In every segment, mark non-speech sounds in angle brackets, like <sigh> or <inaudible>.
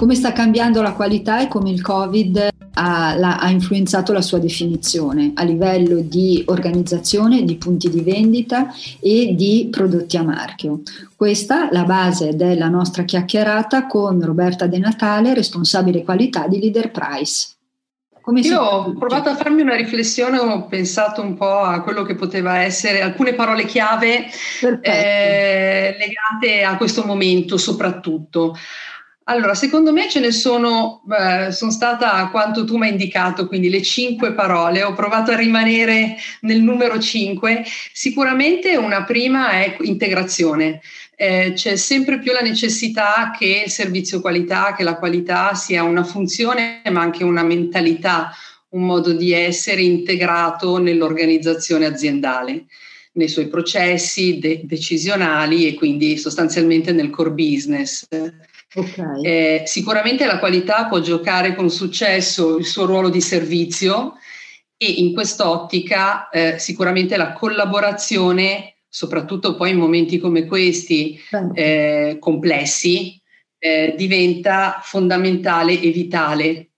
come sta cambiando la qualità e come il Covid ha, la, ha, influenzato la sua definizione a livello di organizzazione, di punti di vendita e di prodotti a marchio. Questa è la base della nostra chiacchierata con Roberta De Natale, responsabile qualità di Leader Price. Come Io ho provato a farmi una riflessione, ho pensato un po' a quello che poteva essere alcune parole chiave eh, legate a questo momento soprattutto. Allora, secondo me ce ne sono, eh, sono stata quanto tu mi hai indicato, quindi le cinque parole, ho provato a rimanere nel numero cinque. Sicuramente una prima è integrazione. Eh, c'è sempre più la necessità che il servizio qualità, che la qualità sia una funzione, ma anche una mentalità, un modo di essere integrato nell'organizzazione aziendale nei suoi processi de- decisionali e quindi sostanzialmente nel core business. Okay. Eh, sicuramente la qualità può giocare con successo il suo ruolo di servizio e in quest'ottica eh, sicuramente la collaborazione, soprattutto poi in momenti come questi certo. eh, complessi, eh, diventa fondamentale e vitale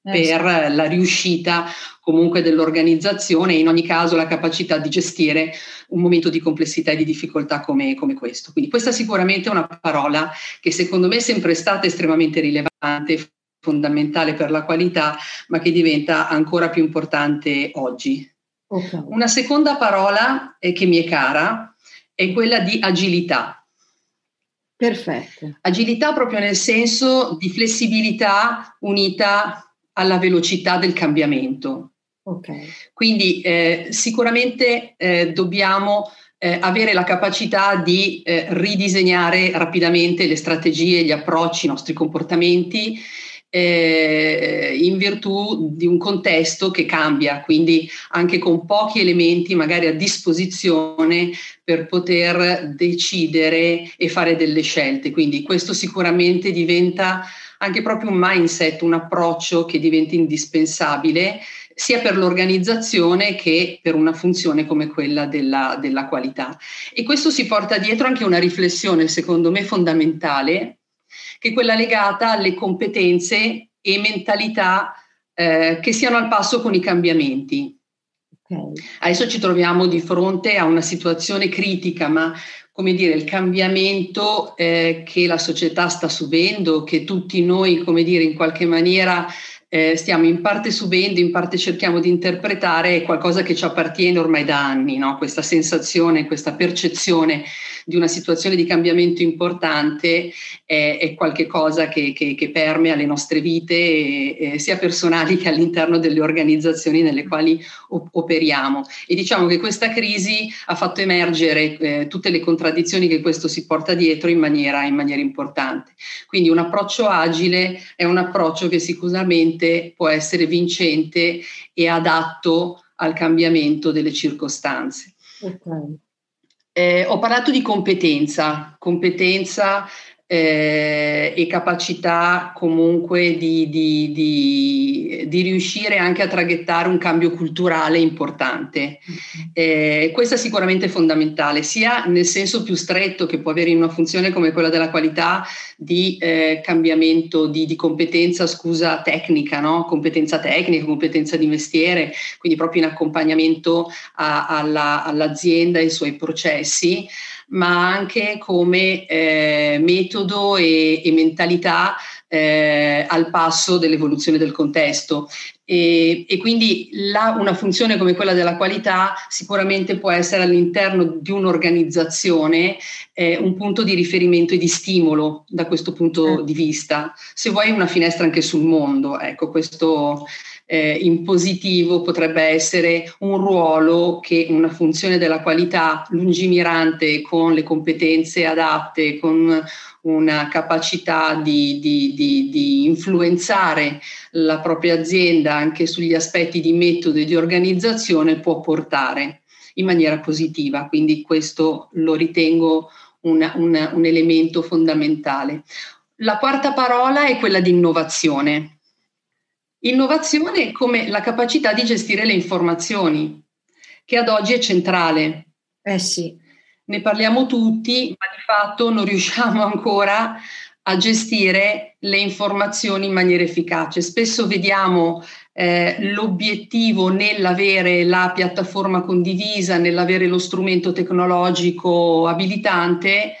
per la riuscita comunque dell'organizzazione e in ogni caso la capacità di gestire un momento di complessità e di difficoltà come, come questo. Quindi questa sicuramente è una parola che secondo me è sempre stata estremamente rilevante, fondamentale per la qualità, ma che diventa ancora più importante oggi. Okay. Una seconda parola eh, che mi è cara è quella di agilità. Perfetto. Agilità proprio nel senso di flessibilità unita alla velocità del cambiamento. Okay. Quindi eh, sicuramente eh, dobbiamo eh, avere la capacità di eh, ridisegnare rapidamente le strategie, gli approcci, i nostri comportamenti eh, in virtù di un contesto che cambia, quindi anche con pochi elementi magari a disposizione per poter decidere e fare delle scelte. Quindi questo sicuramente diventa anche proprio un mindset, un approccio che diventa indispensabile sia per l'organizzazione che per una funzione come quella della, della qualità. E questo si porta dietro anche una riflessione, secondo me, fondamentale, che è quella legata alle competenze e mentalità eh, che siano al passo con i cambiamenti. Okay. Adesso ci troviamo di fronte a una situazione critica, ma come dire, il cambiamento eh, che la società sta subendo, che tutti noi, come dire, in qualche maniera eh, stiamo in parte subendo, in parte cerchiamo di interpretare, qualcosa che ci appartiene ormai da anni, no? questa sensazione, questa percezione di una situazione di cambiamento importante è, è qualcosa che, che, che, permea le nostre vite, eh, sia personali che all'interno delle organizzazioni nelle quali op- operiamo. E diciamo che questa crisi ha fatto emergere eh, tutte le contraddizioni che questo si porta dietro in maniera, in maniera importante. Quindi un approccio agile è un approccio che sicuramente sicuramente può essere vincente e adatto al cambiamento delle circostanze. Okay. Eh, ho parlato di competenza, competenza eh, e capacità comunque di, di, di, di, riuscire anche a traghettare un cambio culturale importante. Eh, questo è sicuramente fondamentale, sia nel senso più stretto che può avere in una funzione come quella della qualità di eh, cambiamento di, competenza, scusa, tecnica, no? competenza tecnica, competenza di mestiere, quindi proprio in accompagnamento a, alla, all'azienda e ai suoi processi ma anche come eh, metodo e, e mentalità eh, al passo dell'evoluzione del contesto. E, e quindi la, una funzione come quella della qualità sicuramente può essere all'interno di un'organizzazione eh, un punto di riferimento e di stimolo da questo punto mm. di vista. Se vuoi una finestra anche sul mondo, ecco, questo eh, in positivo potrebbe essere un ruolo che una funzione della qualità lungimirante con le competenze adatte, con una capacità di, di, di, di, influenzare la propria azienda anche sugli aspetti di metodo e di organizzazione può portare in maniera positiva. Quindi questo lo ritengo una, una, un elemento fondamentale. La quarta parola è quella di innovazione. Innovazione come la capacità di gestire le informazioni, che ad oggi è centrale. Eh sì. Ne parliamo tutti, ma di fatto non riusciamo ancora a gestire le informazioni in maniera efficace. Spesso vediamo eh, l'obiettivo nell'avere la piattaforma condivisa, nell'avere lo strumento tecnologico abilitante,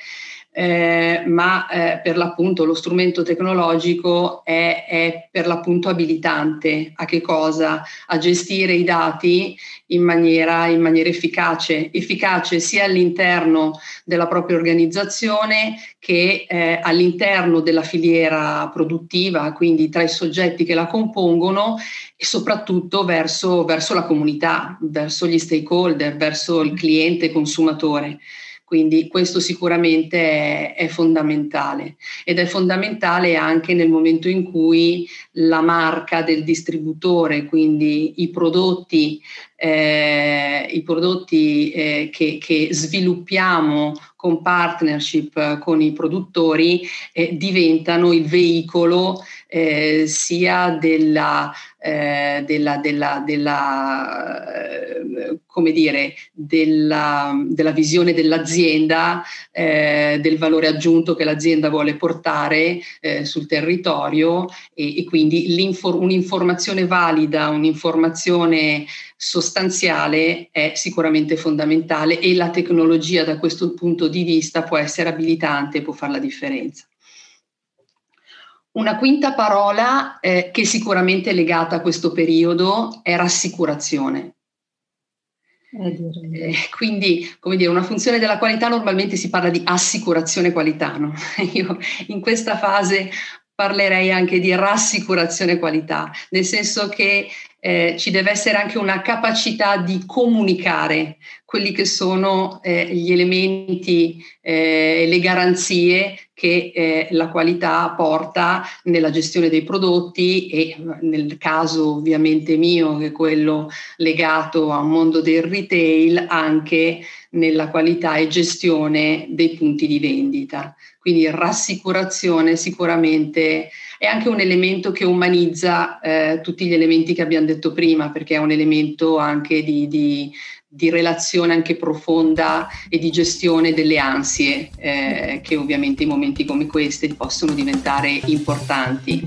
eh, ma eh, per l'appunto lo strumento tecnologico è, è, per l'appunto abilitante a che cosa? A gestire i dati in maniera, in maniera efficace, efficace sia all'interno della propria organizzazione che eh, all'interno della filiera produttiva, quindi tra i soggetti che la compongono e soprattutto verso, verso la comunità, verso gli stakeholder, verso il cliente consumatore. Quindi questo sicuramente è, è, fondamentale ed è fondamentale anche nel momento in cui la marca del distributore, quindi i prodotti, eh, i prodotti eh, che, che, sviluppiamo con partnership con i produttori eh, diventano il veicolo eh, sia della, eh, della, della, della eh, come dire, della, della visione dell'azienda, eh, del valore aggiunto che l'azienda vuole portare eh, sul territorio e, e quindi un'informazione valida, un'informazione sostanziale è sicuramente fondamentale e la tecnologia da questo punto di vista può essere abilitante, può fare la differenza. Una quinta parola eh, che sicuramente è legata a questo periodo è rassicurazione. Eh, quindi, come dire, una funzione della qualità normalmente si parla di assicurazione qualità. No? <laughs> Io in questa fase parlerei anche di rassicurazione qualità, nel senso che eh, ci deve essere anche una capacità di comunicare quelli che sono eh, gli elementi, eh, le garanzie che eh, la qualità porta nella gestione dei prodotti e nel caso ovviamente mio, che è quello legato a un mondo del retail, anche nella qualità e gestione dei punti di vendita. Quindi rassicurazione sicuramente è anche un elemento che umanizza eh, tutti gli elementi che abbiamo detto prima, perché è un elemento anche di, di, di relazione anche profonda e di gestione delle ansie, eh, che ovviamente in momenti come questi possono diventare importanti.